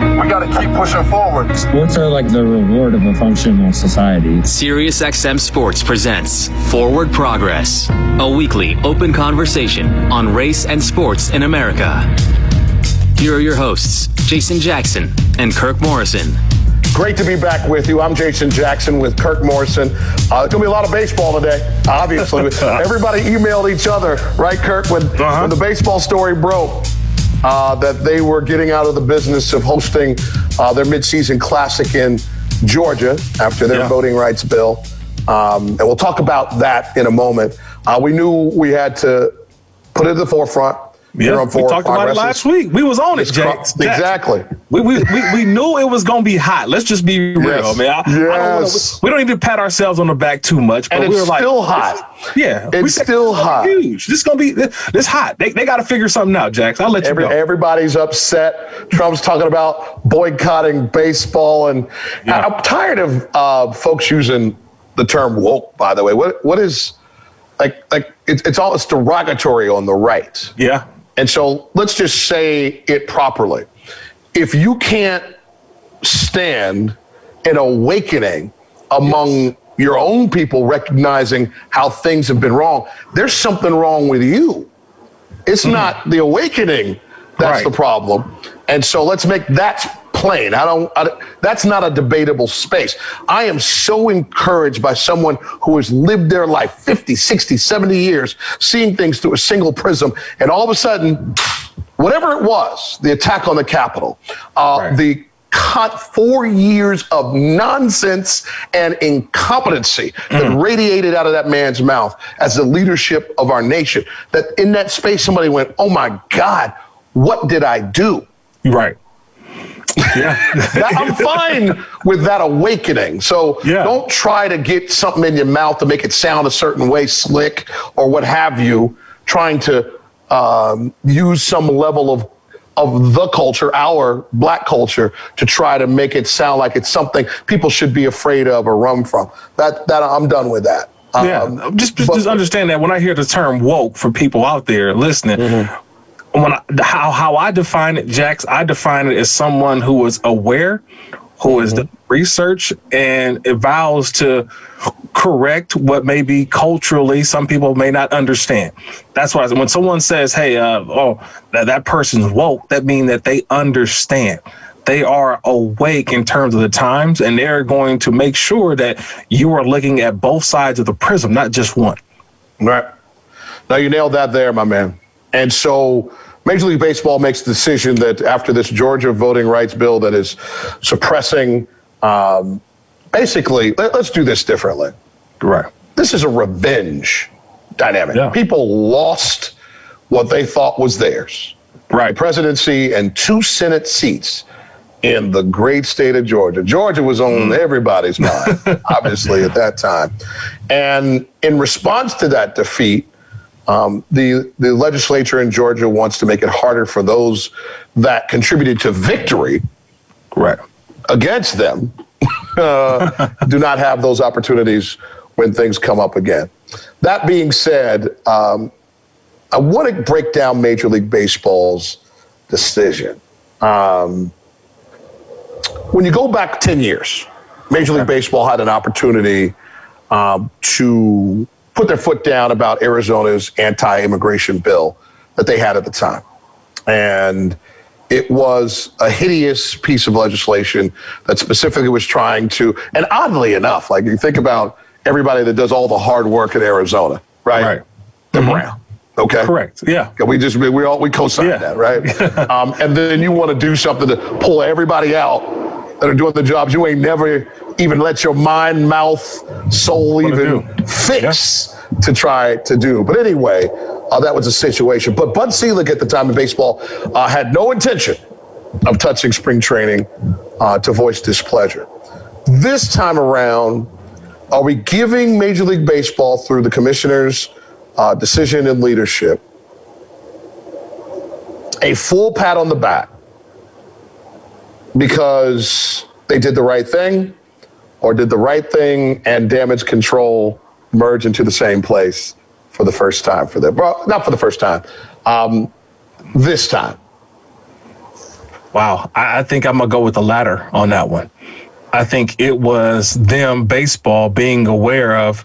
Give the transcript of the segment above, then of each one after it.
We got to keep pushing forward. Sports are like the reward of a functional society. SiriusXM Sports presents Forward Progress, a weekly open conversation on race and sports in America. Here are your hosts, Jason Jackson and Kirk Morrison. Great to be back with you. I'm Jason Jackson with Kirk Morrison. Uh, it's going to be a lot of baseball today, obviously. Everybody emailed each other, right, Kirk, when, uh-huh. when the baseball story broke. Uh, that they were getting out of the business of hosting uh, their midseason classic in Georgia after their yeah. voting rights bill. Um, and we'll talk about that in a moment. Uh, we knew we had to put it at the forefront yeah, we talked about it last week. We was on it, Jax. Exactly. We, we, we, we, knew it was going to be hot. Let's just be real, yes. man. I, yes. I don't wanna, we don't need to pat ourselves on the back too much. But and we were like, still hot. Yeah, it's still hot. Huge. This is gonna be this, this hot. They, they got to figure something out, Jax. I'll let you know. Everybody's upset. Trump's talking about boycotting baseball, and yeah. I'm tired of uh, folks using the term woke. By the way, what what is like like it's it's all it's derogatory on the right. Yeah. And so let's just say it properly. If you can't stand an awakening among yes. your own people recognizing how things have been wrong, there's something wrong with you. It's mm. not the awakening that's right. the problem. And so let's make that plain. I don't, I, that's not a debatable space. I am so encouraged by someone who has lived their life 50, 60, 70 years, seeing things through a single prism, and all of a sudden, whatever it was, the attack on the Capitol, uh, right. the cut four years of nonsense and incompetency mm. that radiated out of that man's mouth as the leadership of our nation. That in that space, somebody went, Oh my God, what did I do? Right. Yeah. I'm fine with that awakening. So yeah. don't try to get something in your mouth to make it sound a certain way, slick or what have you, trying to um, use some level of of the culture, our black culture, to try to make it sound like it's something people should be afraid of or run from. That that I'm done with that. Yeah, um, just just, but, just understand that when I hear the term woke for people out there listening, mm-hmm when I, how how I define it, Jax, I define it as someone who is aware, who mm-hmm. is the research and it vows to correct what maybe culturally some people may not understand. That's why when someone says, "Hey, uh, oh, that that person's woke," that means that they understand. They are awake in terms of the times, and they're going to make sure that you are looking at both sides of the prism, not just one. Right. Now you nailed that there, my man. And so Major League Baseball makes the decision that after this Georgia voting rights bill that is suppressing, um, basically, let, us do this differently. Right. This is a revenge dynamic. Yeah. People lost what they thought was theirs. Right. The presidency and two Senate seats in the great state of Georgia. Georgia was on mm. everybody's mind, obviously, at that time. And in response to that defeat, um, the the legislature in Georgia wants to make it harder for those that contributed to victory, right, against them, uh, do not have those opportunities when things come up again. That being said, um, I want to break down Major League Baseball's decision. Um, when you go back ten years, Major League Baseball had an opportunity um, to put their foot down about Arizona's anti immigration bill that they had at the time. And it was a hideous piece of legislation that specifically was trying to, and oddly enough, like you think about everybody that does all the hard work in Arizona, right? Right. They're mm-hmm. brown. Okay. Correct. Yeah. We just we all we co-sign yeah. that, right? um, and then you want to do something to pull everybody out that are doing the jobs you ain't never even let your mind, mouth, soul even fix yeah. to try to do. But anyway, uh, that was a situation. But Bud Selig at the time in baseball uh, had no intention of touching spring training uh, to voice displeasure. This time around, Are we giving Major League Baseball through the commissioner's uh, decision and leadership a full pat on the back because they did the right thing or did the right thing and damage control merge into the same place for the first time for them? Well, not for the first time, um, this time. Wow. I, I think I'm to go with the latter on that one. I think it was them, baseball, being aware of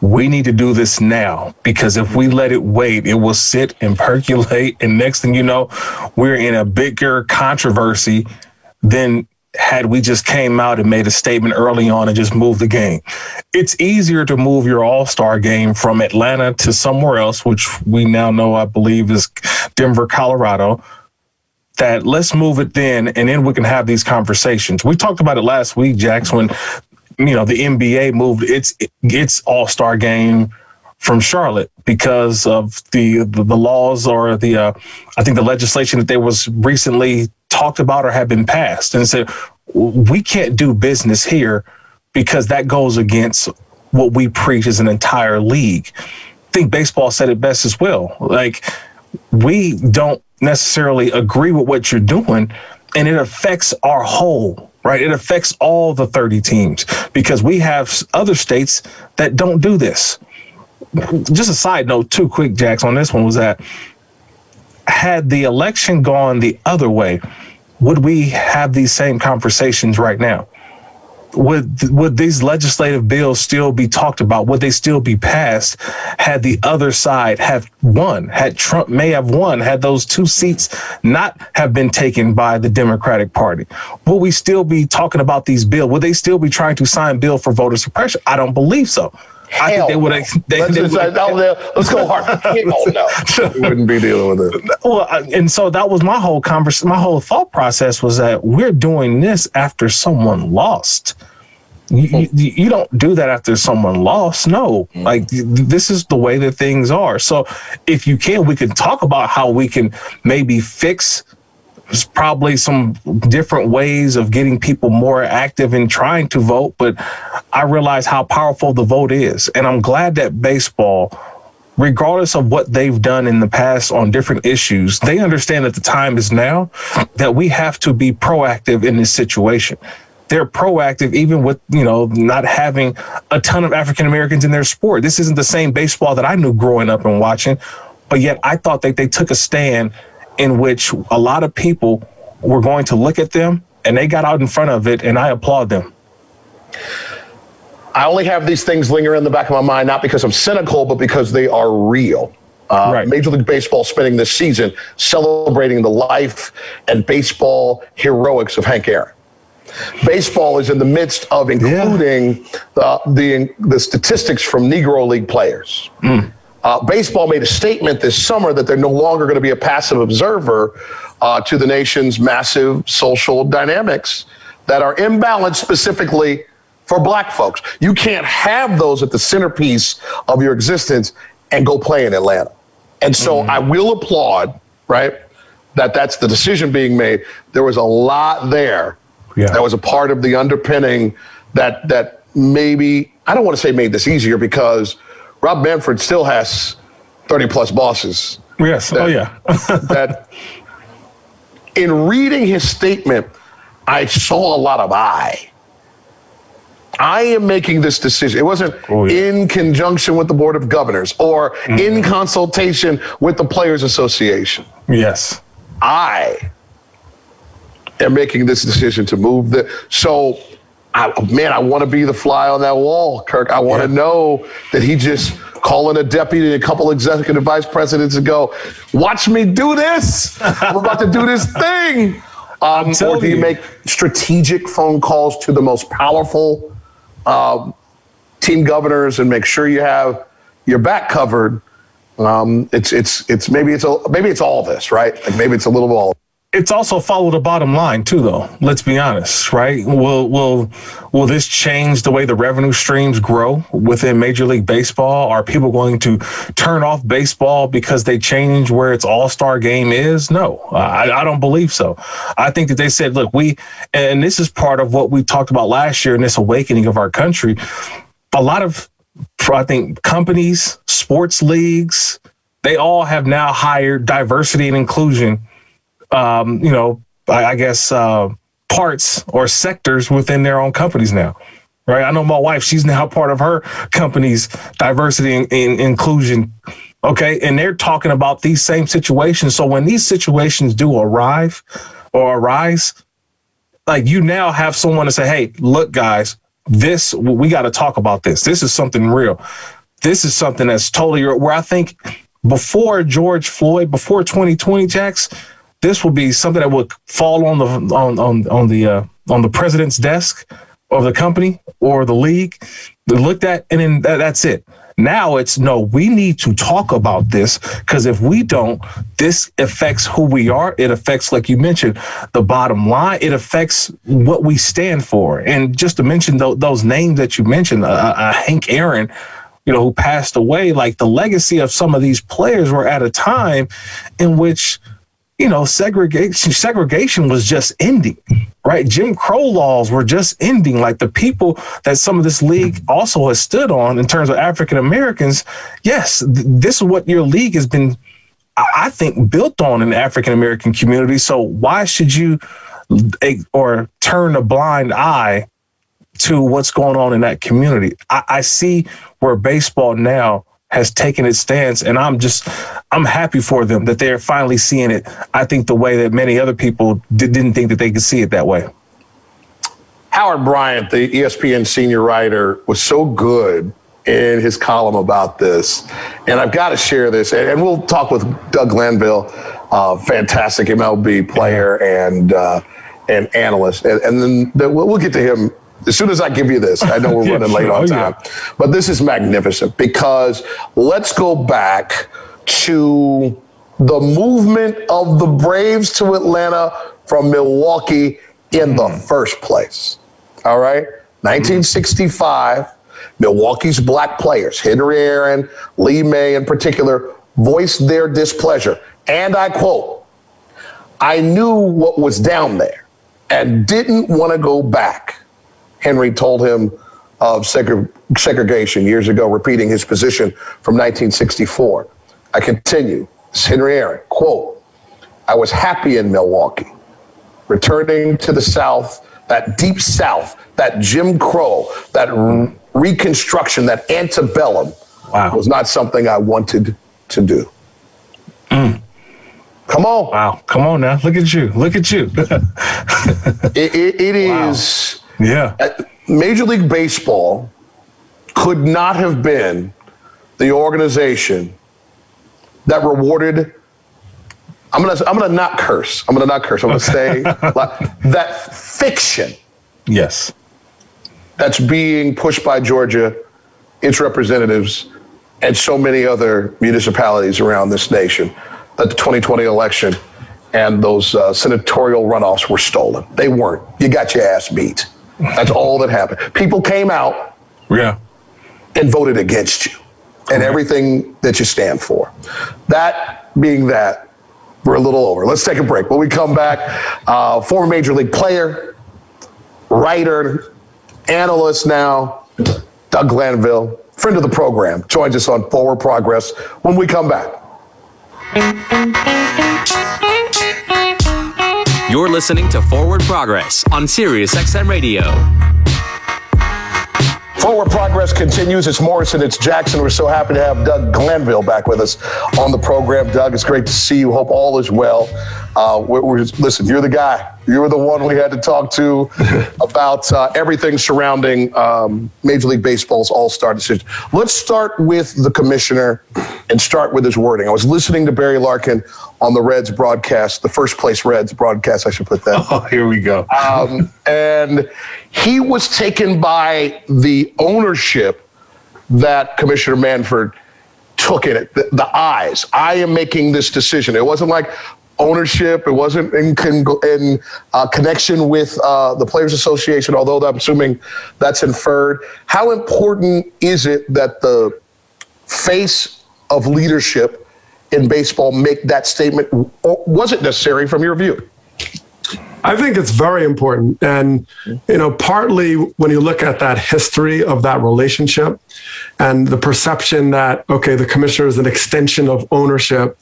we need to do this now because if we let it wait, it will sit and percolate. And next thing you know, we're in a bigger controversy than had we just came out and made a statement early on and just moved the game. It's easier to move your all star game from Atlanta to somewhere else, which we now know, I believe, is Denver, Colorado. That let's move it then, and then we can have these conversations. We talked about it last week, Jax, when you know the NBA moved its its All Star game from Charlotte because of the the, laws or the uh, I think the legislation that there was recently talked about or have been passed, and said we can't do business here because that goes against what we preach as an entire league. I think baseball said it best as well. Like we don't necessarily agree with what you're doing, and it affects our whole right? It affects all the 30 teams because we have other states that don't do this. Just a side note, too quick, Jax, on this one was that had the election gone the other way, would we have these same conversations right now? would would these legislative bills still be talked about? Would they still be passed had the other side have won? Had Trump may have won? Had those two seats not have been taken by the Democratic Party? Will we still be talking about these bills? Would they still be trying to sign bill for voter suppression? I don't believe so. Hell I think they would. have. They, let's, they let's go hard. no, we wouldn't be dealing with it. Well, and so that was my whole conversation. My whole thought process was that we're doing this after someone lost. You, you, you, don't do that after someone lost. No, mm-hmm. like this is the way that things are. So, if you can, we can talk about how we can maybe fix probably some different ways of getting people more active in trying to vote. But I realize how powerful the vote is. And I'm glad that baseball, regardless of what they've done in the past on different issues, they understand that the time is now that we have to be proactive in this situation. They're proactive, even with, you know, not having a ton of African Americans in their sport. This isn't the same baseball that I knew growing up and watching. But yet I thought that they took a stand in which a lot of people were going to look at them and they got out in front of it, and I applaud them. I only have these things linger in the back of my mind, not because I'm cynical, but because they are real. Uh, right. Major League Baseball spending this season celebrating the life and baseball heroics of Hank Aaron. Baseball is in the midst of including yeah. the, the, the statistics from Negro League players. Mm. Uh, baseball made a statement this summer that they're no longer going to be a passive observer uh, to the nation's massive social dynamics that are imbalanced specifically for black folks. You can't have those at the centerpiece of your existence and go play in Atlanta. And so mm-hmm. I will applaud, right, that that's the decision being made. There was a lot there yeah. that was a part of the underpinning that that maybe I don't want to say made this easier because – Rob Manfred still has 30 plus bosses. Yes. Oh, that, oh, yeah. that in reading his statement, I saw a lot of I. I am making this decision. It wasn't oh, yeah. in conjunction with the Board of Governors or mm-hmm. in consultation with the Players Association. Yes. I am making this decision to move the. So I, man, I want to be the fly on that wall, Kirk. I want to yeah. know that he just calling a deputy, a couple executive vice presidents, and go, "Watch me do this. I'm about to do this thing." Um, or do you, you, make strategic phone calls to the most powerful um, team governors and make sure you have your back covered? Um, it's it's it's maybe it's a, maybe it's all this, right? Like maybe it's a little bit all it's also follow the bottom line too though. Let's be honest right? Will will will this change the way the revenue streams grow within major league baseball? Are people going to turn off baseball because they change where its all-star game is? No I, I don't believe so. I think that they said look we and this is part of what we talked about last year in this awakening of our country. A lot of, I think, companies, sports leagues, they all have now hired diversity and inclusion. Um, you know, I, I guess uh, parts or sectors within their own companies now. Right. I know my wife, she's now part of her company's diversity and, and inclusion. Okay. And they're talking about these same situations. So when these situations do arrive or arise, like you now have someone to say, hey, look, guys, this, we got to talk about this. This is something real. This is something that's totally where I think before George Floyd, before 2020, Jax, this will be something that would fall on the on on on the uh, on the president's desk of the company or the league. They looked at, and then that, that's it. Now it's no, we need to talk about this because if we don't, this affects who we are. It affects, like you mentioned, the bottom line. It affects what we stand for. And just to mention th- those names that you mentioned, uh, uh, Hank Aaron, you know, who passed away, like the legacy of some of these players were at a time in which you know, segregation segregation was just ending, right? Jim Crow laws were just ending. Like the people that some of this league also has stood on in terms of African Americans. Yes, th- this is what your league has been, I think, built on in the African American community. So why should you eh, or turn a blind eye to what's going on in that community? I, I see where baseball now has taken its stance and i'm just i'm happy for them that they're finally seeing it. I think the way that many other people did, didn't think that they could see it that way. Howard bryant the espn senior writer was so good in his column about this and i've got to share this and we'll talk with doug glanville uh, fantastic mlb player and uh, and analyst and, and then we'll get to him as soon as I give you this, I know we're running late on oh, time, but this is magnificent because let's go back to the movement of the Braves to Atlanta from Milwaukee in the mm. first place. All right. 1965, Milwaukee's black players, Henry Aaron, Lee Maye in particular, voiced their displeasure. And I quote, I knew what was down there and didn't want to go back. Henry told him of segregation years ago, repeating his position from 1964. I continue. It's Henry Aaron, quote, I was happy in Milwaukee, returning to the South, that deep South, that Jim Crow, that re- Reconstruction, that antebellum wow. was not something I wanted to do. Mm. Come on. Wow. Come on now. Look at you. Look at you. it, it, it wow. is yeah. Major League Baseball could not have been the organization that rewarded I'm gonna I'm gonna not curse. I'm gonna not curse. I'm gonna say that fiction. Yes. That's being pushed by Georgia, its representatives, and so many other municipalities around this nation. That the 2020 election and those uh, senatorial runoffs were stolen. They weren't. You got your ass beat. That's all that happened. People came out yeah. and voted against you and everything that you stand for. That being that, we're a little over. Let's take a break. When we come back, uh, former major league player, writer, analyst now, Doug Glanville, friend of the program, joins us on Forward Progress when we come back. You're listening to Forward Progress on Sirius XM Radio. Forward Progress continues. It's Morrison, it's Jackson. We're so happy to have Doug Glanville back with us on the program. Doug, it's great to see you. Hope all is well. Uh, we're, we're, listen, you're the guy. You were the one we had to talk to about uh, everything surrounding um, Major League Baseball's All Star decision. Let's start with the commissioner and start with his wording. I was listening to Barry Larkin on the Reds broadcast, the first place Reds broadcast, I should put that. Oh, here we go. um, and he was taken by the ownership that Commissioner Manfred took in it, the, the eyes. I am making this decision. It wasn't like, ownership. It wasn't in, con- in uh, connection with uh, the Players Association, although I'm assuming that's inferred. How important is it that the face of leadership in baseball make that statement? Was it necessary from your view? I think it's very important. And, you know, partly when you look at that history of that relationship and the perception that, okay, the commissioner is an extension of ownership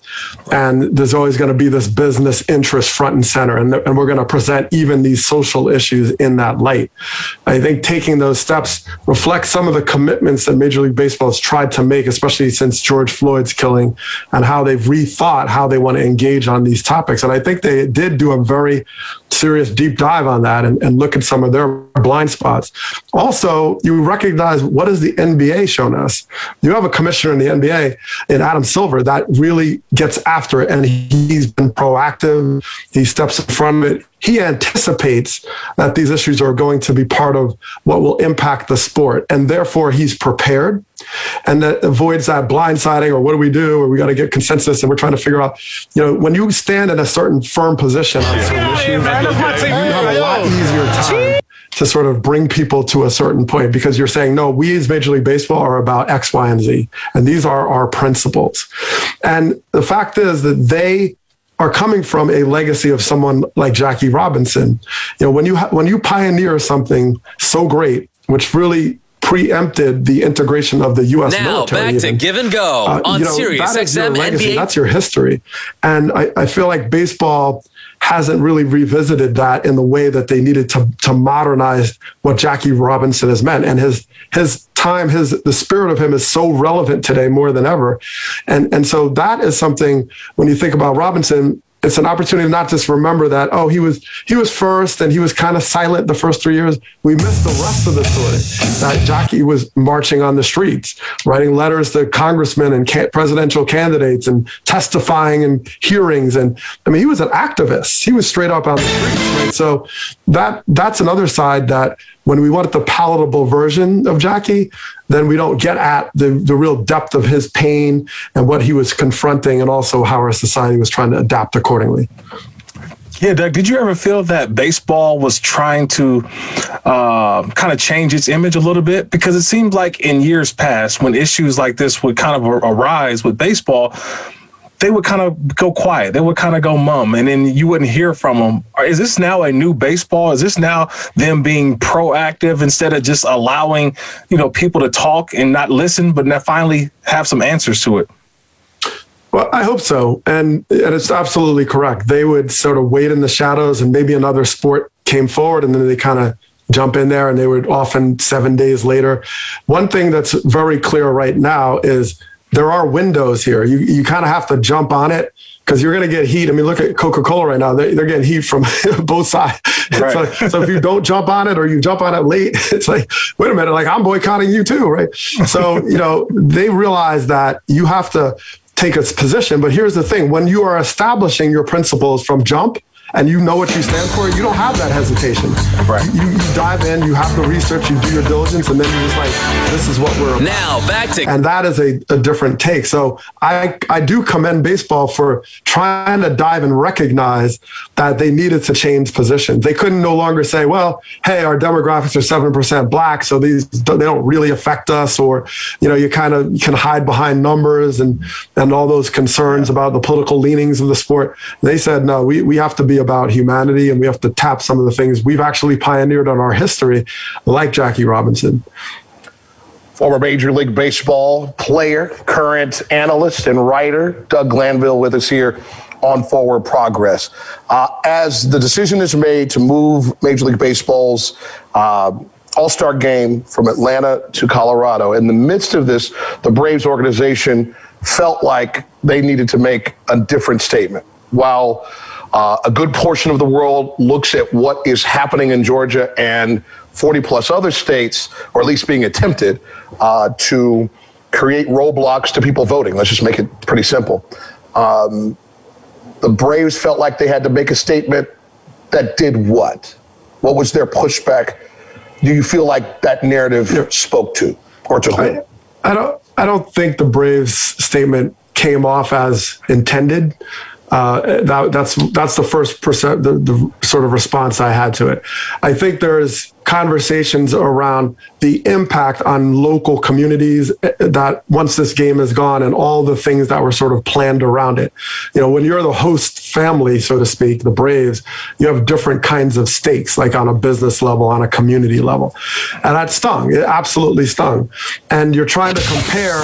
and there's always going to be this business interest front and center. And, and we're going to present even these social issues in that light. I think taking those steps reflects some of the commitments that Major League Baseball has tried to make, especially since George Floyd's killing and how they've rethought how they want to engage on these topics. And I think they did do a very serious deep dive on that and, and look at some of their blind spots. Also, you recognize what has the NBA shown us? You have a commissioner in the NBA in Adam Silver that really gets after it and he's been proactive. He steps in front of it. He anticipates that these issues are going to be part of what will impact the sport. And therefore, he's prepared and that avoids that blindsiding or what do we do? Or we got to get consensus and we're trying to figure out you know when you stand in a certain firm position on certain issues you have a lot easier time to sort of bring people to a certain point because you're saying no we as major league baseball are about x y and z and these are our principles. And the fact is that they are coming from a legacy of someone like Jackie Robinson. You know, when you ha- when you pioneer something so great, which really preempted the integration of the U.S. Now military. back to Give and Go uh, on you know, Sirius that your XM legacy. NBA. That's your history, and I, I feel like baseball hasn't really revisited that in the way that they needed to to modernize what Jackie Robinson has meant, and his his time, his the spirit of him is so relevant today more than ever, and and so that is something when you think about Robinson it's an opportunity to not just remember that oh he was he was first and he was kind of silent the first three years. We missed the rest of the story. That Jackie was marching on the streets writing letters to congressmen and ca- presidential candidates and testifying in hearings. And I mean he was an activist. He was straight up on the streets right? So that that's another side that when we want the palatable version of Jackie, then we don't get at the, the real depth of his pain and what he was confronting, and also how our society was trying to adapt accordingly. Yeah, Doug, did you ever feel that baseball was trying to uh, kind of change its image a little bit? Because it seemed like in years past, when issues like this would kind of arise with baseball, they would kind of go quiet. They would kind of go mum, and then you wouldn't hear from them. Is this now a new baseball? Is this now them being proactive instead of just allowing, you know, people to talk and not listen, but now finally have some answers to it? Well, I hope so, and and it's absolutely correct. They would sort of wait in the shadows, and maybe another sport came forward, and then they kind of jump in there, and they would often seven days later. One thing that's very clear right now is there are windows here. You you kind of have to jump on it because you're going to get heat. I mean, look at Coca Cola right now; they're, they're getting heat from both sides. Right. So, so, if you don't jump on it or you jump on it late, it's like, wait a minute, like I'm boycotting you too, right? So you know they realize that you have to take a position. But here's the thing: when you are establishing your principles from jump, and you know what you stand for, you don't have that hesitation. Right. You, you dive in, you have the research, you do your diligence, and then you're just like, this is what we're about. Now back to and that is a, a different take. So I I do commend baseball for trying to dive and recognize that they needed to change positions. They couldn't no longer say, well, hey, our demographics are seven percent black, so these they don't really affect us, or you know, you kind of can hide behind numbers and and all those concerns about the political leanings of the sport. They said, no, we we have to be about humanity and we have to tap some of the things we've actually pioneered on our history, like Jackie Robinson. Former Major League Baseball player, current analyst and writer, Doug Glanville with us here on Forward Progress. Uh, as the decision is made to move Major League Baseball's uh, all Star game from Atlanta to Colorado, in the midst of this, the Braves organization felt like they needed to make a different statement. While uh, a good portion of the world looks at what is happening in Georgia and 40 plus other states, or at least being attempted uh, to create roadblocks to people voting. Let's just make it pretty simple. Um, the Braves felt like they had to make a statement that did what? What was their pushback? Do you feel like that narrative yeah. spoke to or to whom? I, I don't. I don't think the Braves statement came off as intended. Uh, that, that's that's the first percent, the, the sort of response I had to it. I think there is conversations around the impact on local communities eh, that once this game is gone and all the things that were sort of planned around it. You know, when you're the host family, so to speak, the Braves, you have different kinds of stakes, like on a business level, on a community level. And that stung. It absolutely stung. And you're trying to compare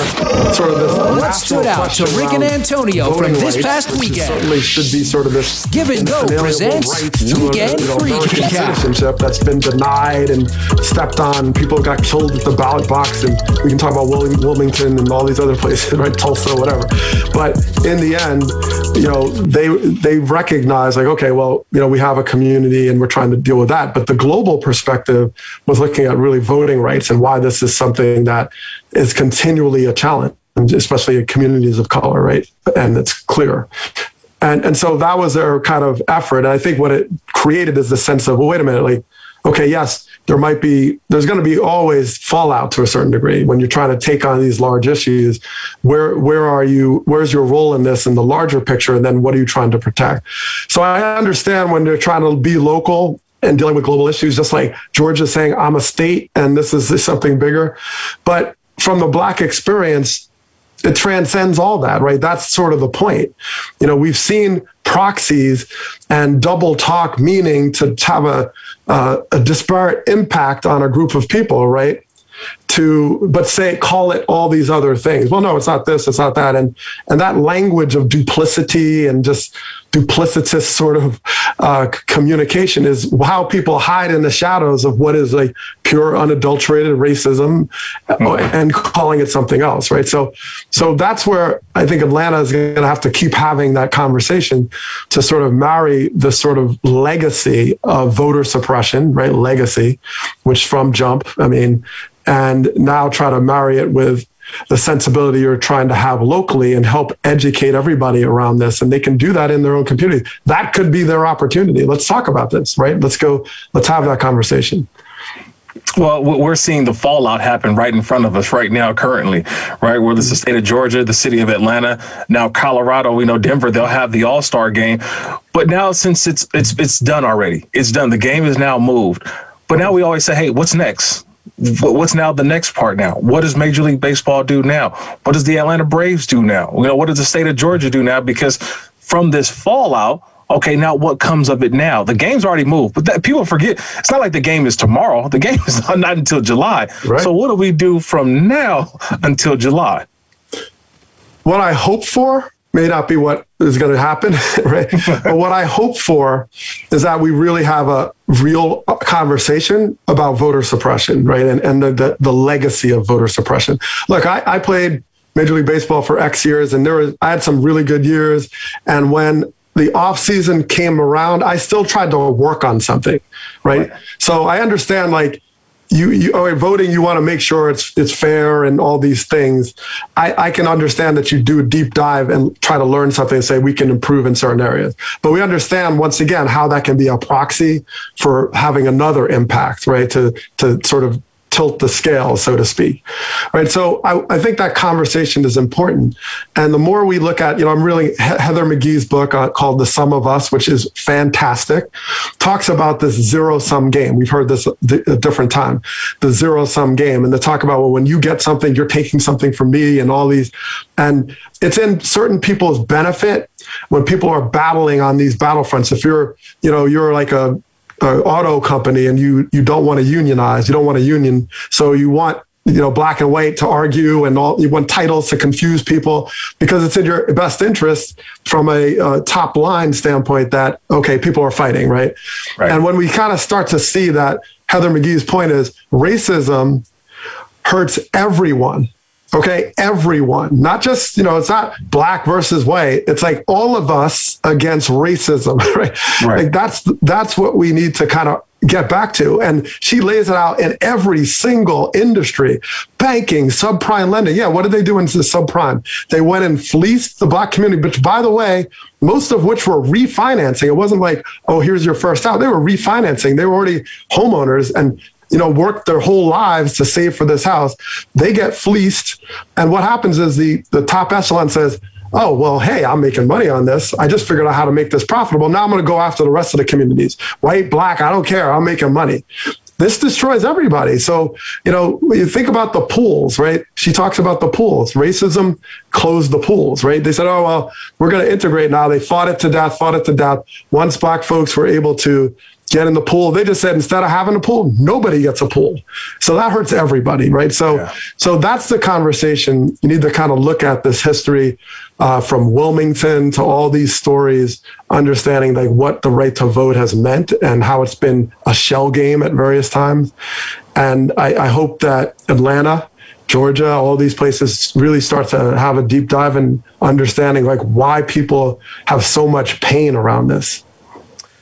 sort of this. What stood out to Rick and Antonio from this rights, past weekend? Certainly should be sort of this. Give and Go presents Weekend Free Citizenship that's been denied and stepped on. People got killed at the ballot box, and we can talk about Wilmington and all these other places, right? Tulsa, whatever. But in the end, you know, they they recognize like, okay, well, you know, we have a community and we're trying to deal with that. But the global perspective was looking at really voting rights and why this is something that is continually a challenge, especially in communities of color, right? And it's clear. And, and so that was their kind of effort. And I think what it created is the sense of, well, wait a minute, like, okay, yes, there might be, there's going to be always fallout to a certain degree when you're trying to take on these large issues. Where, where are you, where's your role in this in the larger picture? And then what are you trying to protect? So I understand when they're trying to be local and dealing with global issues, just like Georgia saying, I'm a state and this is something bigger. But from the Black experience, it transcends all that, right? That's sort of the point. You know, we've seen proxies and double talk meaning to have a, uh, a disparate impact on a group of people, right? To but say call it all these other things. Well, no, it's not this, it's not that, and and that language of duplicity and just duplicitous sort of uh, communication is how people hide in the shadows of what is like pure unadulterated racism mm-hmm. and calling it something else right so so that's where i think atlanta is going to have to keep having that conversation to sort of marry the sort of legacy of voter suppression right legacy which from jump i mean and now try to marry it with the sensibility you're trying to have locally and help educate everybody around this. And they can do that in their own community. That could be their opportunity. Let's talk about this, right? Let's go, let's have that conversation. Well, we're seeing the fallout happen right in front of us right now, currently, right? It's the state of Georgia, the city of Atlanta, now Colorado, we know Denver, they'll have the All Star game. But now, since it's it's it's done already, it's done. The game is now moved. But now we always say, hey, what's next? What's now the next part now? What does Major League Baseball do now? What does the Atlanta Braves do now? You know, what does the state of Georgia do now? Because from this fallout, okay, now what comes of it now? The game's already moved, but that, people forget it's not like the game is tomorrow. The game is not, not until July. Right. So what do we do from now until July? What I hope for may not be what is going to happen, right? but what I hope for is that we really have a real conversation about voter suppression, right? And, and the, the, the legacy of voter suppression. Look, I, I played Major League Baseball for X years, and there was I had some really good years. And when the off season came around, I still tried to work on something, right? right. So I understand like you, you oh, voting, you want to make sure it's it's fair and all these things. I, I can understand that you do a deep dive and try to learn something and say we can improve in certain areas. But we understand once again how that can be a proxy for having another impact, right? To to sort of tilt the scale, so to speak. Right. So I, I, think that conversation is important. And the more we look at, you know, I'm really Heather McGhee's book uh, called The Sum of Us, which is fantastic, talks about this zero sum game. We've heard this a different time, the zero sum game. And they talk about, well, when you get something, you're taking something from me and all these. And it's in certain people's benefit when people are battling on these battlefronts. If you're, you know, you're like a, uh, auto company and you you don't want to unionize, you don't want a union, so you want you know black and white to argue and all you want titles to confuse people because it's in your best interest from a uh, top line standpoint that okay people are fighting right, right. and when we kind of start to see that heather mcghee's point is racism hurts everyone Okay, everyone, not just, you know, it's not black versus white. It's like all of us against racism, right? right. Like that's that's what we need to kind of get back to. And she lays it out in every single industry banking, subprime lending. Yeah, what did they do in the subprime? They went and fleeced the black community, which, by the way, most of which were refinancing. It wasn't like, oh, here's your first out. They were refinancing. They were already homeowners. And you know, worked their whole lives to save for this house. They get fleeced. And what happens is the, the top echelon says, oh, well, hey, I'm making money on this. I just figured out how to make this profitable. Now I'm going to go after the rest of the communities. White, black, I don't care. I'm making money. this destroys everybody. So, you know, you think about the pools, right? She talks about the pools. Racism closed the pools, right? They said, oh, well, we're going to integrate now. They fought it to death, fought it to death. Once black folks were able to get in the pool. They just said instead of having a pool, nobody gets a pool. So that hurts everybody, right? So yeah. so that's the conversation. You need to kind of look at this history uh, from Wilmington to all these stories, understanding like what the right to vote has meant and how it's been a shell game at various times. And I, I hope that Atlanta, Georgia, all these places really start to have a deep dive in understanding like why people have so much pain around this.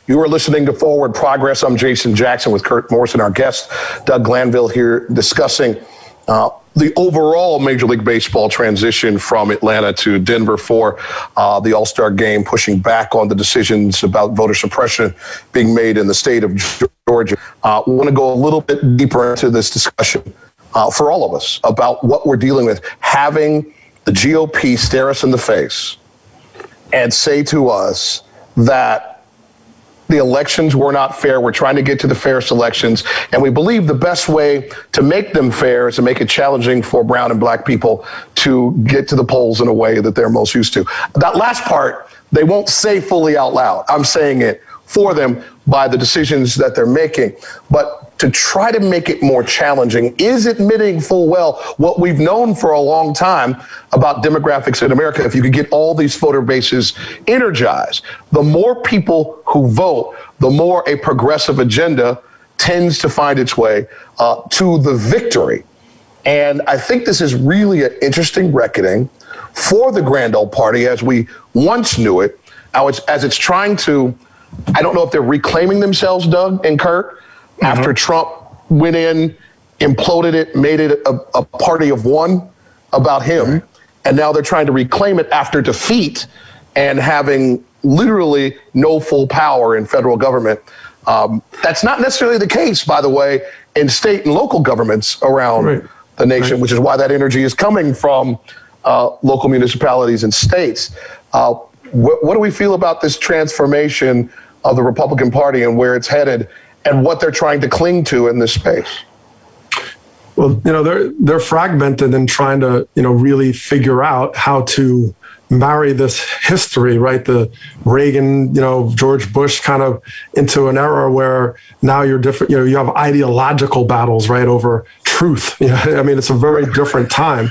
You are listening to Forward Progress. I'm Jason Jackson with Kirk Morrison, our guest, Doug Glanville here discussing uh, the overall Major League Baseball transition from Atlanta to Denver for uh, the All Star game, pushing back on the decisions about voter suppression being made in the state of Georgia. Uh, want to go a little bit deeper into this discussion uh, for all of us about what we're dealing with. Having the GOP stare us in the face and say to us that the elections were not fair. We're trying to get to the fairest elections. And we believe the best way to make them fair is to make it challenging for brown and black people to get to the polls in a way that they're most used to. That last part, they won't say fully out loud. I'm saying it for them by the decisions that they're making. But to try to make it more challenging is admitting full well what we've known for a long time about demographics in America. If you could get all these voter bases energized, the more people who vote, the more a progressive agenda tends to find its way uh, to the victory. And I think this is really an interesting reckoning for the Grand Old Party as we once knew it, as it's trying to, I don't know if they're reclaiming themselves, Doug and Kirk, mm-hmm. after Trump went in, imploded it, made it a, a party of one about him. Right. And now they're trying to reclaim it after defeat and having literally no full power in federal government. Um, that's not necessarily the case, by the way, in state and local governments around right. the nation, right. which is why that energy is coming from uh, local municipalities and states. Uh, wh- what do we feel about this transformation of the Republican Party and where it's headed and what they're trying to cling to in this space? Well, you know, they're they're fragmented and trying to, you know, really figure out how to marry this history, right? The Reagan, you know, George Bush kind of into an era where now you're different, you know, you have ideological battles, right, over truth. You know, I mean, it's a very different time.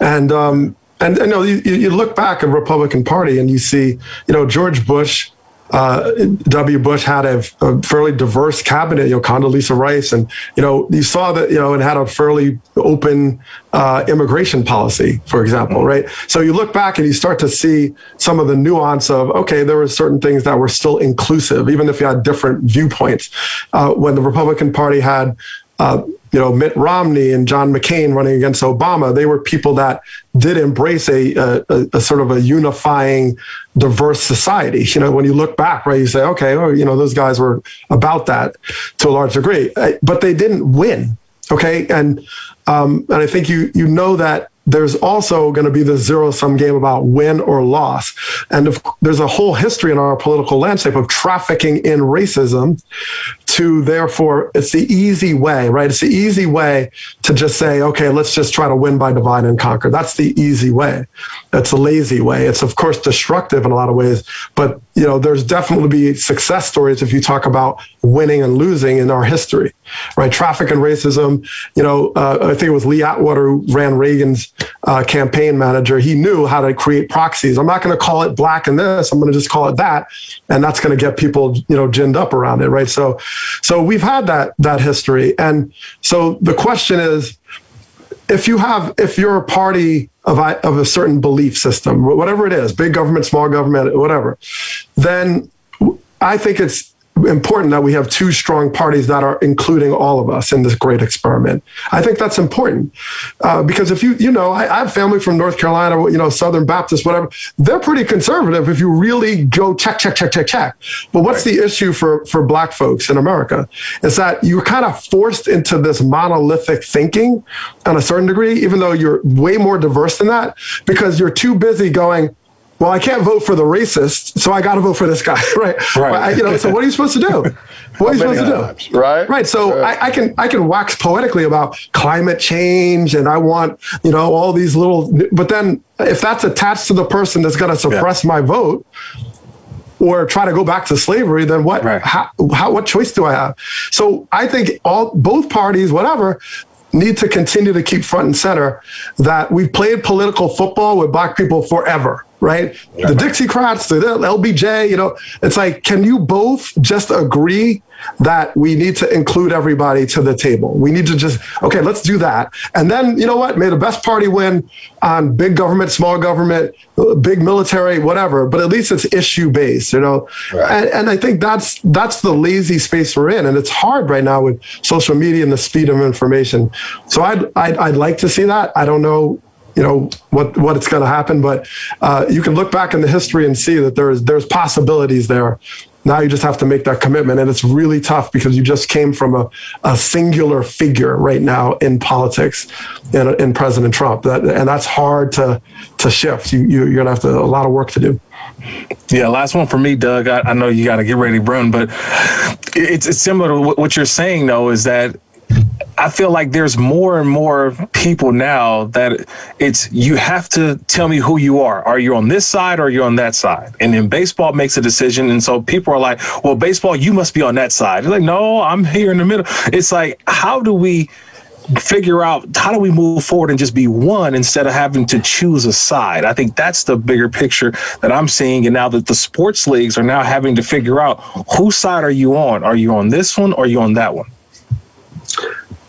And um and you know, you, you look back at Republican Party and you see, you know, George Bush uh, W. Bush had a, a, fairly diverse cabinet, you know, Condoleezza Rice, and you know, you saw that you know and had a fairly open uh, immigration policy, for example, mm-hmm. right? So you look back and you start to see some of the nuance of okay, there were certain things that were still inclusive, even if you had different viewpoints. Uh, when the Republican Party had uh, you know, Mitt Romney and John McCain running against Obama, they were people that did embrace a, a, a, sort of a unifying, diverse society. You know, when you look back, right, you say, okay, oh, you know, those guys were about that to a large degree, uh, but they didn't win. Okay, and um, and I think you you know that there's also going to be the zero sum game about win or loss. And if, there's a whole history in our political landscape of trafficking in racism to therefore, it's the easy way, right? It's the easy way to just say, okay, let's just try to win by divide and conquer. That's the easy way. That's the lazy way. It's of course destructive in a lot of ways, but you know, there's definitely be success stories if you talk about winning and losing in our history, right? Traffic and racism. You know, uh, I think it was Lee Atwater who ran Reagan's uh, campaign manager. He knew how to create proxies. I'm not going to call it black and this. I'm going to just call it that, and that's going to get people, you know, ginned up around it, right? So, so we've had that that history, and so the question is, if you have, if you're a party of of a certain belief system, whatever it is, big government, small government, whatever, then I think it's important that we have two strong parties that are including all of us in this great experiment. I think that's important uh, because if you, you know, I, I, have family from North Carolina, you know, Southern Baptist, whatever. They're pretty conservative if you really go check, check, check, check, check. But what's right. the issue for for Black folks in America? Is that you're kind of forced into this monolithic thinking on a certain degree, even though you're way more diverse than that, because you're too busy going well, I can't vote for the racist, so I got to vote for this guy, right? Right. I, you know, so what are you supposed to do? What are you supposed to do? right? Right. So Right. I, I can I can wax poetically about climate change, and I want you know all these little. But then if that's attached to the person that's going to suppress my vote, or try to go back to slavery, then what? Right. How, how? What choice do I have? So I think all both parties, whatever, need to continue to keep front and center that we've played political football with black people forever. Right, the Dixiecrats, the LBJ, you know, it's like, can you both just agree that we need to include everybody to the table? We need to just, okay, let's do that. And then, you know what? May the best party win on big government, small government, big military, whatever. But at least it's issue based, you know. And, and I think that's that's the lazy space we're in, and it's hard right now with social media and the speed of information. So I'd I'd, I'd like to see that. I don't know you know what what it's going to happen but uh, you can look back in the history and see that there's there's possibilities there. Now you just have to make that commitment and it's really tough because you just came from a, a singular figure right now in politics in, in president trump. That, and that's hard to to shift. You, you you're to have to a lot of work to do. Yeah, last one for me, Doug. I, I know you got to get ready to run, but it's, it's similar to what you're saying, though, is that I feel like there's more and more people now that it's you have to tell me who you are. Are you on this side or are you on that side? And then baseball makes a decision. And so people are like, well, baseball, you must be on that side. You're like, no, I'm here in the middle. It's like, how do we figure out how do we move forward and just be one instead of having to choose a side. I think that's the bigger picture that I'm seeing. And now that the sports leagues are now having to figure out whose side are you on? Are you on this one or are you on that one?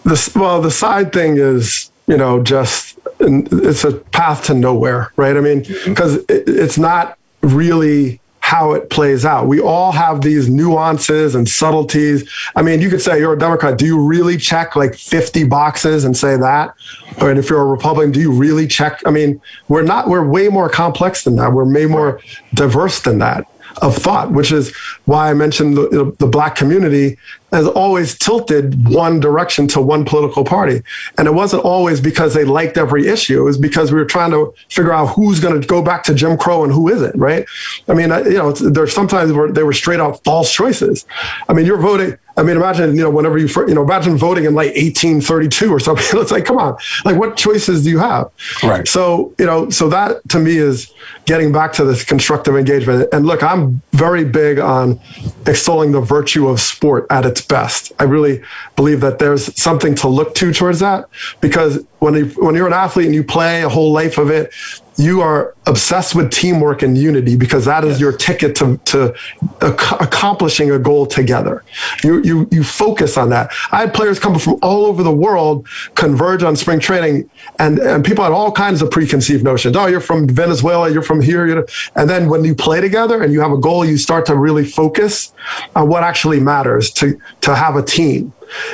This well the side thing is you know just it's a path to nowhere right? I mean mm-hmm. because it, it's not really how it plays out. We all have these nuances and subtleties. I mean you could say you're a democrat. Do you really check like 50 boxes and say that? Or if you're a republican do you really check? I mean we're not we're way more complex than that. We're way more diverse than that of thought, which is why I mentioned the, the black community has always tilted one direction to one political party. And it wasn't always because they liked every issue. It was because we were trying to figure out who's going to go back to Jim Crow and who isn't, right? I mean, you know, there's sometimes where they were straight out false choices. I mean, you're voting. I mean, imagine, you know, whenever you, you know, imagine voting in like 1832 or something. It's like, come on, like what choices do you have? Right. So, you know, so that to me is getting back to this constructive engagement. And look, I'm very big on extolling the virtue of sport at its best. I really believe that there's something to look to towards that because when you, when you're an athlete and you play a whole life of it, you are obsessed with teamwork and unity because that is your ticket to, to ac- accomplishing a goal together. You, you, you focus on that. I had players come from all over the world converge on spring training and, and people had all kinds of preconceived notions. Oh, you're from Venezuela, you're from here. You know? And then when you play together and you have a goal, you start to really focus on what actually matters to, to have a team.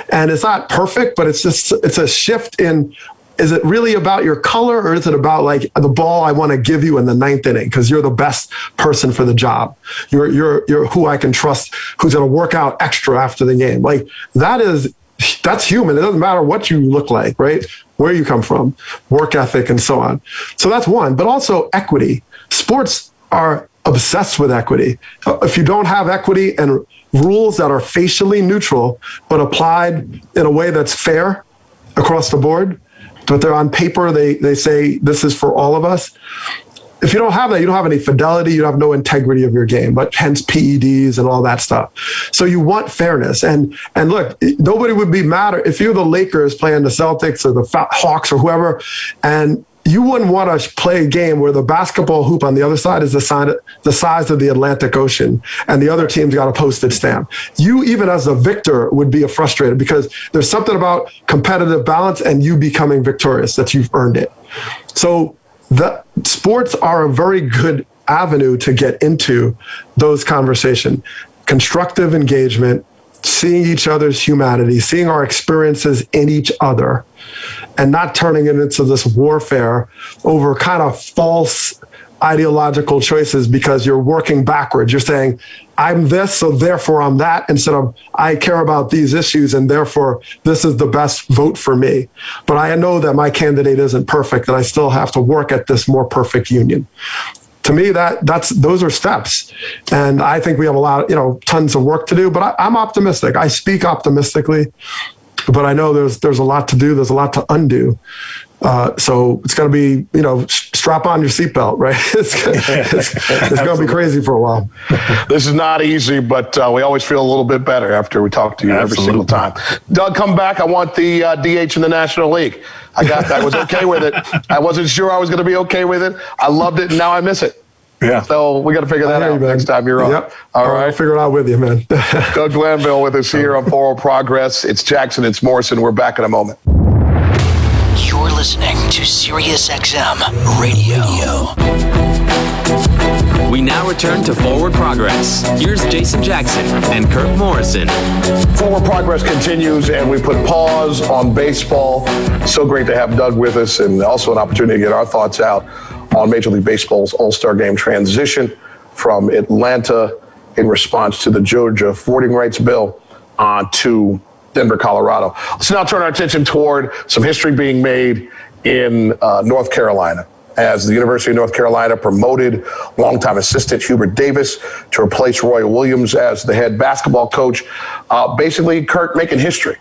And it's not perfect, but it's just, it's a shift in is it really about your color or is it about like the ball I want to give you in the ninth inning because you're the best person for the job? You're you're you're who I can trust, who's going to work out extra after the game. Like that is that's human. It doesn't matter what you look like, right? Where you come from, work ethic, and so on. So that's one. But also equity. Sports are obsessed with equity. If you don't have equity and rules that are facially neutral but applied in a way that's fair across the board but they're on paper they they say this is for all of us. If you don't have that you don't have any fidelity you have no integrity of your game but hence peds and all that stuff. So you want fairness. And and look nobody would be mad if you're the lakers playing the celtics or the hawks or whoever and you wouldn't want to play a game where the basketball hoop on the other side is the size, the size of the Atlantic Ocean and the other team's got a postage stamp. You, even as a victor, would be frustrated because there's something about competitive balance and you becoming victorious that you've earned it. So the sports are a very good avenue to get into those conversations. Constructive engagement, seeing each other's humanity, seeing our experiences in each other, and not turning it into this warfare over kind of false ideological choices because you're working backwards. You're saying, I'm this, so therefore I'm that, instead of I care about these issues and therefore this is the best vote for me. But I know that my candidate isn't perfect and I still have to work at this more perfect union. To me, that that's those are steps, and I think we have a lot, you know, tons of work to do. But I, I'm optimistic. I speak optimistically, but I know there's there's a lot to do. There's a lot to undo. Uh, so it's going to be, you know, strap on your seatbelt, right? it's, it's, it's going to be crazy for a while. This is not easy, but uh, we always feel a little bit better after we talk to you Absolutely. every single time. Doug, come back. I want the uh, DH in the National League. I got that. I was okay with it. I wasn't sure I was going to be okay with it. I loved it, and now I miss it. Yeah. So we got to figure that out you, next time you're on. Yep. All right. I'll figure it out with you, man. Doug Glanville with us here on Forward Progress. It's Jackson. It's Morrison. We're back in a moment. You're listening to SiriusXM Radio. We now return to Forward Progress. Here's Jason Jackson and Kirk Morrison. Forward Progress continues, and we put pause on baseball. So great to have Doug with us, and also an opportunity to get our thoughts out on Major League Baseball's All Star Game transition from Atlanta in response to the Georgia voting rights bill uh, to Denver, Colorado. Let's now turn our attention toward some history being made in uh, North Carolina as the University of North Carolina promoted longtime assistant Hubert Davis to replace Roy Williams as the head basketball coach. Uh, basically, Kirk making history.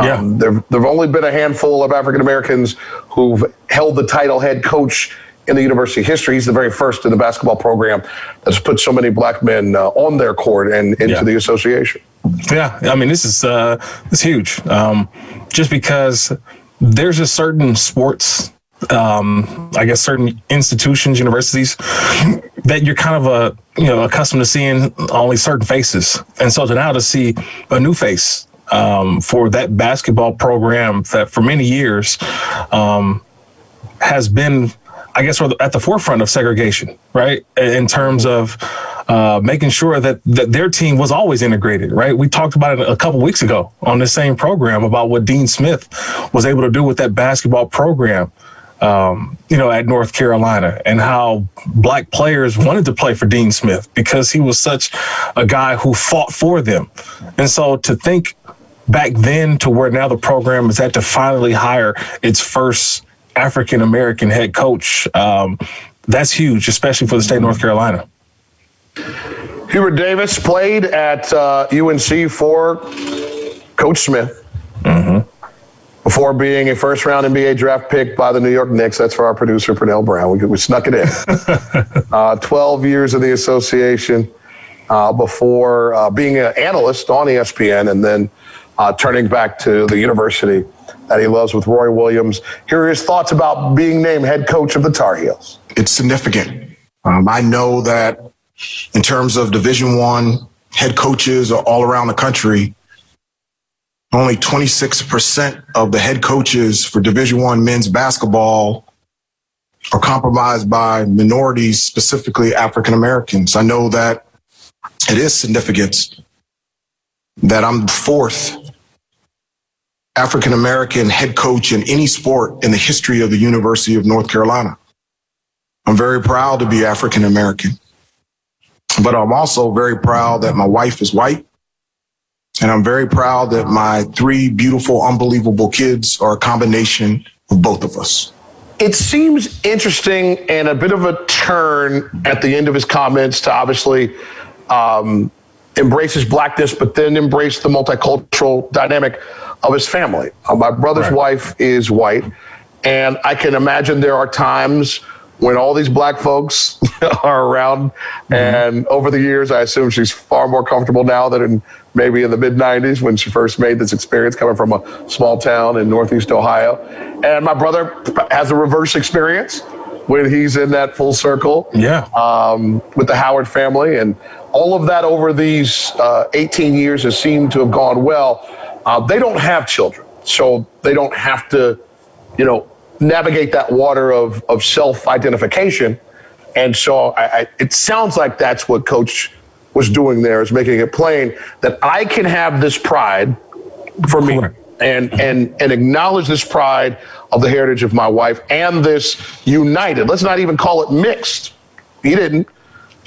Yeah. Um, there have only been a handful of African Americans who've held the title head coach in the university history. He's the very first in the basketball program that's put so many black men uh, on their court and into yeah. the association. Yeah, I mean this is uh, this huge. Um, just because there's a certain sports, um, I guess, certain institutions, universities that you're kind of a you know accustomed to seeing only certain faces, and so to now to see a new face um, for that basketball program that for many years um, has been I guess at the forefront of segregation, right? In terms of uh, making sure that, that their team was always integrated, right? We talked about it a couple weeks ago on the same program about what Dean Smith was able to do with that basketball program. Um, you know, at North Carolina, and how black players wanted to play for Dean Smith because he was such a guy who fought for them. And so to think back then to where now the program is at to finally hire its first African American head coach. Um, that's huge, especially for the state of North Carolina. Hubert Davis played at uh, UNC for Coach Smith mm-hmm. before being a first round NBA draft pick by the New York Knicks. That's for our producer, Pernell Brown. We, we snuck it in. uh, 12 years of the association uh, before uh, being an analyst on ESPN and then uh, turning back to the university that he loves with Roy Williams. Here are his thoughts about being named head coach of the Tar Heels. It's significant. Um, I know that in terms of Division One head coaches all around the country, only 26% of the head coaches for Division One men's basketball are compromised by minorities, specifically African Americans. I know that it is significant that I'm the fourth African American head coach in any sport in the history of the University of North Carolina. I'm very proud to be African American, but I'm also very proud that my wife is white. And I'm very proud that my three beautiful, unbelievable kids are a combination of both of us. It seems interesting and a bit of a turn at the end of his comments to obviously um, embrace his blackness, but then embrace the multicultural dynamic of his family. Uh, my brother's right. wife is white, and I can imagine there are times when all these black folks are around. Mm-hmm. And over the years, I assume she's far more comfortable now than in maybe in the mid 90s when she first made this experience coming from a small town in Northeast Ohio. And my brother has a reverse experience when he's in that full circle. Yeah. Um, with the Howard family. And all of that over these uh, 18 years has seemed to have gone well. Uh, they don't have children, so they don't have to, you know, navigate that water of, of self identification. And so I, I, it sounds like that's what Coach was doing there, is making it plain that I can have this pride for me and and and acknowledge this pride of the heritage of my wife and this united. Let's not even call it mixed. He didn't.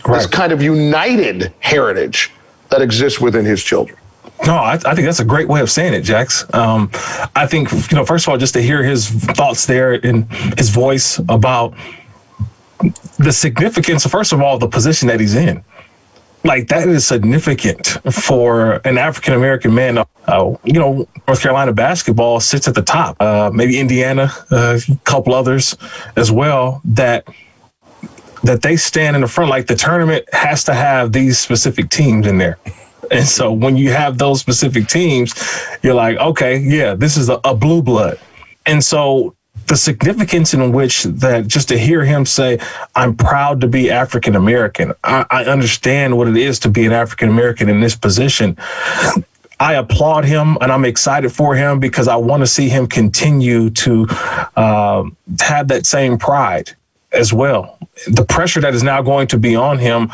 Right. This kind of united heritage that exists within his children. No, I, I, think that's a great way of saying it, Jax. Um, I think, you know, first of all, just to hear his thoughts there and his voice about the significance, first of all, the position that he's in. Like that is significant for an African American man. Uh, you know, North Carolina basketball sits at the top. Uh, maybe Indiana, uh, a couple others as well. That that they stand in the front. Like the tournament has to have these specific teams in there. And so when you have those specific teams, you're like, okay, yeah, this is a, a blue blood. And so the significance in which that just to hear him say, I'm proud to be African American. I, I understand what it is to be an African American in this position. I applaud him and I'm excited for him because I want to see him continue to uh, have that same pride as well. The pressure that is now going to be on him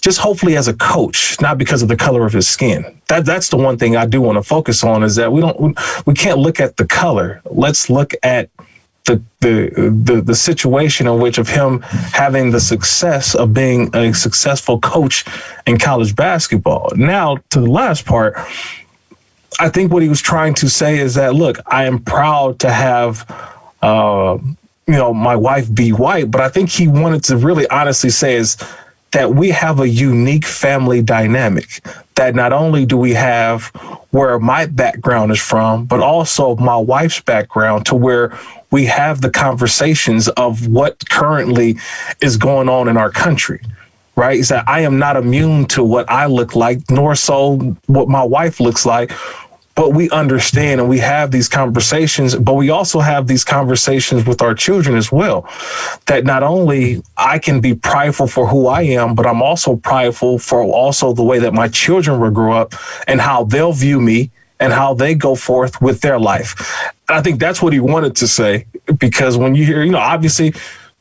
just hopefully as a coach, not because of the color of his skin. That that's the one thing I do want to focus on is that we don't we can't look at the color. Let's look at the, the the the situation in which of him having the success of being a successful coach in college basketball. Now to the last part, I think what he was trying to say is that look, I am proud to have uh, you know my wife be white, but I think he wanted to really honestly say is that we have a unique family dynamic that not only do we have where my background is from, but also my wife's background to where we have the conversations of what currently is going on in our country. Right? Is that I am not immune to what I look like, nor so what my wife looks like but we understand and we have these conversations, but we also have these conversations with our children as well. That not only I can be prideful for who I am, but I'm also prideful for also the way that my children will grow up and how they'll view me and how they go forth with their life. And I think that's what he wanted to say because when you hear, you know, obviously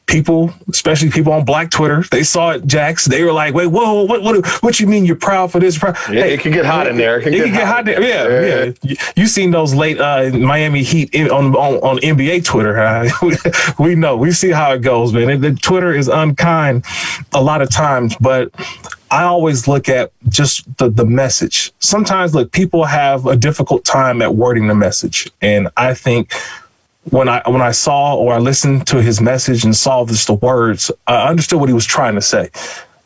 people, especially people on Black Twitter, they saw it, Jax. They were like, "Wait, whoa, what, what, what you mean you're proud for this?" Yeah, hey, it can get hot in there. It can, it get, can get, hot. there. Yeah, yeah. yeah. You, seen those late uh, Miami Heat in, on, on, on NBA Twitter? Huh? we know. We see how it goes, man. And Twitter is unkind a lot of times, but I always look at just the, the message. Sometimes, look, people have a difficult time at wording the message, and I think when I when I saw or I listened to his message and saw just the words, I understood what he was trying to say.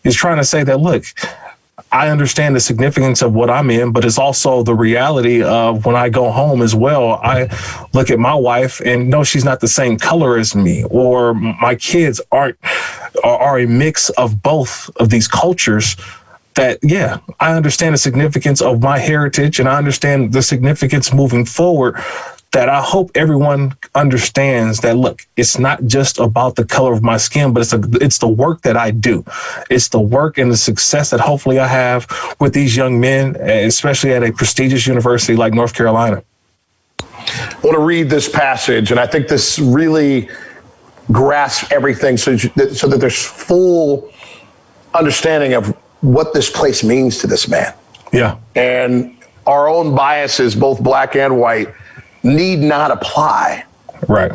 He's trying to say that look, I understand the significance of what I'm in, but it's also the reality of when I go home as well. I look at my wife and know she's not the same color as me, or my kids aren't are, are a mix of both of these cultures that yeah i understand the significance of my heritage and i understand the significance moving forward that I hope everyone understands that look, it's not just about the color of my skin, but it's a, it's the work that I do. It's the work and the success that hopefully I have with these young men, eh, especially at a prestigious university like North Carolina. I want to read this passage, and I think this really grasps everything so, so that there's full understanding of what this place means to this man. Yeah. And our own biases, both black and white, need not apply. Right.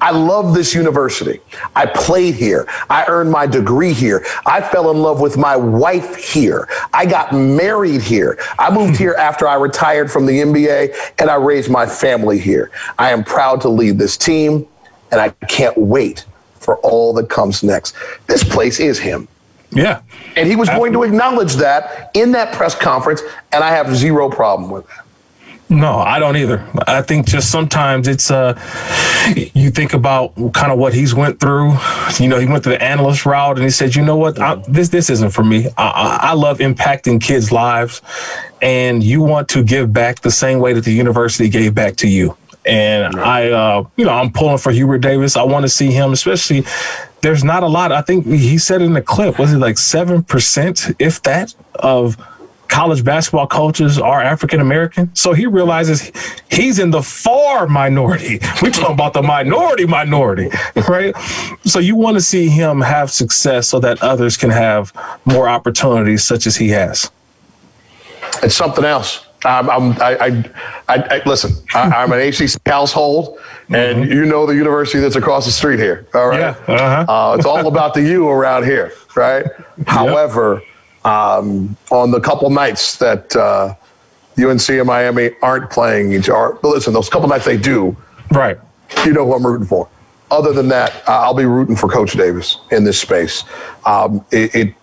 I love this university. I played here. I earned my degree here. I fell in love with my wife here. I got married here. I moved hmm. here after I retired from the NBA and I raised my family here. I am proud to lead this team and I can't wait for all that comes next. This place is him. Yeah. And he was going to acknowledge that in that press conference, and I have zero problem with that. No, I don't either. I think just sometimes it's uh you think about kind of what he's went through. You know, he went to the analyst route and he said, "You know what? I, this this isn't for me. I, I love impacting kids' lives, and you want to give back the same way that the university gave back to you." And I, uh, you know, I'm pulling for Hubert Davis. I want to see him, especially. There's not a lot. I think he said in the clip, was it like seven percent, if that, of college basketball coaches are African American. So he realizes he's in the far minority. We're talking about the minority minority, right? So you want to see him have success so that others can have more opportunities such as he has. It's something else. I'm, I'm I, I, I, listen. I, am an ACC household, and mm-hmm. you know the university that's across the street here. All right, yeah, uh-huh. uh, it's all about the U around here, right? Yep. However, um, on the couple nights that uh, UNC and Miami aren't playing each other. But listen, those couple nights they do. Right. You know who I'm rooting for. other than that, I'll be rooting for Coach Davis in this space. Um, it, it,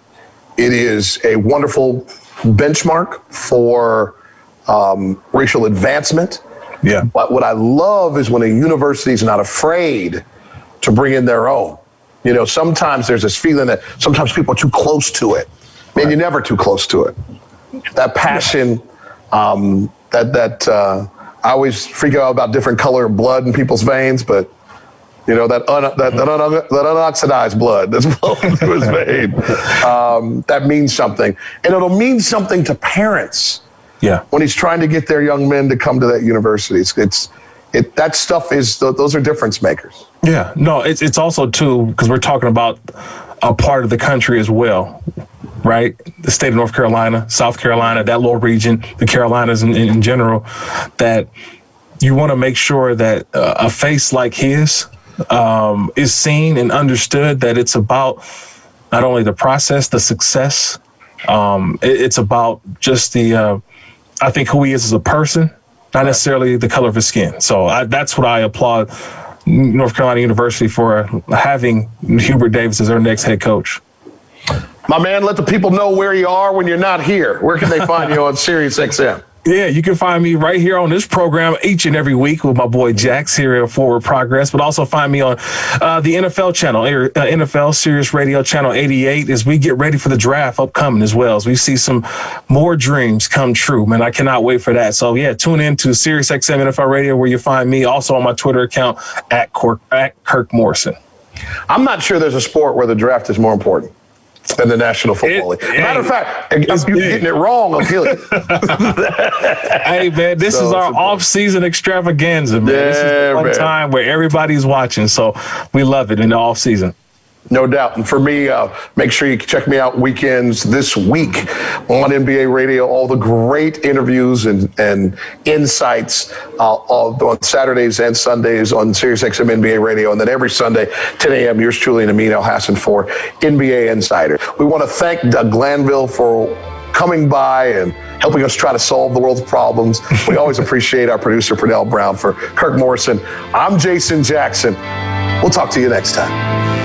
it is a wonderful benchmark for um, racial advancement. Yeah. But what I love is when a university is not afraid to bring in their own. You know, sometimes there's this feeling that sometimes people are too close to it. Man, you're never too close to it. That passion, um, that that uh, I always freak out about different color of blood in people's veins, but you know that un, that, that, un, that unoxidized blood that's flowing through his vein. Um, that means something, and it'll mean something to parents. Yeah. When he's trying to get their young men to come to that university, it's, it's it that stuff is those are difference makers. Yeah. No, it's it's also too because we're talking about a part of the country as well, right? The state of North Carolina, South Carolina, that little region, the Carolinas in, in general, that you want to make sure that uh, a face like his um, is seen and understood that it's about not only the process, the success. Um, it, it's about just the, uh, I think who he is as a person, not necessarily the color of his skin. So I, that's what I applaud North Carolina University for having Hubert Davis as their next head coach. My man, let the people know where you are when you're not here. Where can they find you on Sirius XM? Yeah, you can find me right here on this program each and every week with my boy Jax here at Forward Progress, but also find me on uh, the NFL channel, uh, NFL Sirius Radio channel 88 as we get ready for the draft upcoming as well. As we see some more dreams come true, man. I cannot wait for that. So yeah, tune in to Sirius XM NFL Radio where you find me also on my Twitter account at, at Kirk Morrison. I'm not sure there's a sport where the draft is more important than the National Football League. Matter of fact, if you're getting it wrong, I'm killing hey, man, this so is our off-season extravaganza, man. Yeah, this is the one man. time where everybody's watching, so we love it in the off-season. No doubt. And for me, uh, make sure you check me out weekends this week on NBA Radio. All the great interviews and, and insights uh, on Saturdays and Sundays on Sirius XM NBA Radio. And then every Sunday, 10 a.m., yours truly Amin Elhassan for NBA Insider. We want to thank Doug Glanville for coming by and helping us try to solve the world's problems. We always appreciate our producer, Pernell Brown. For Kirk Morrison, I'm Jason Jackson. We'll talk to you next time.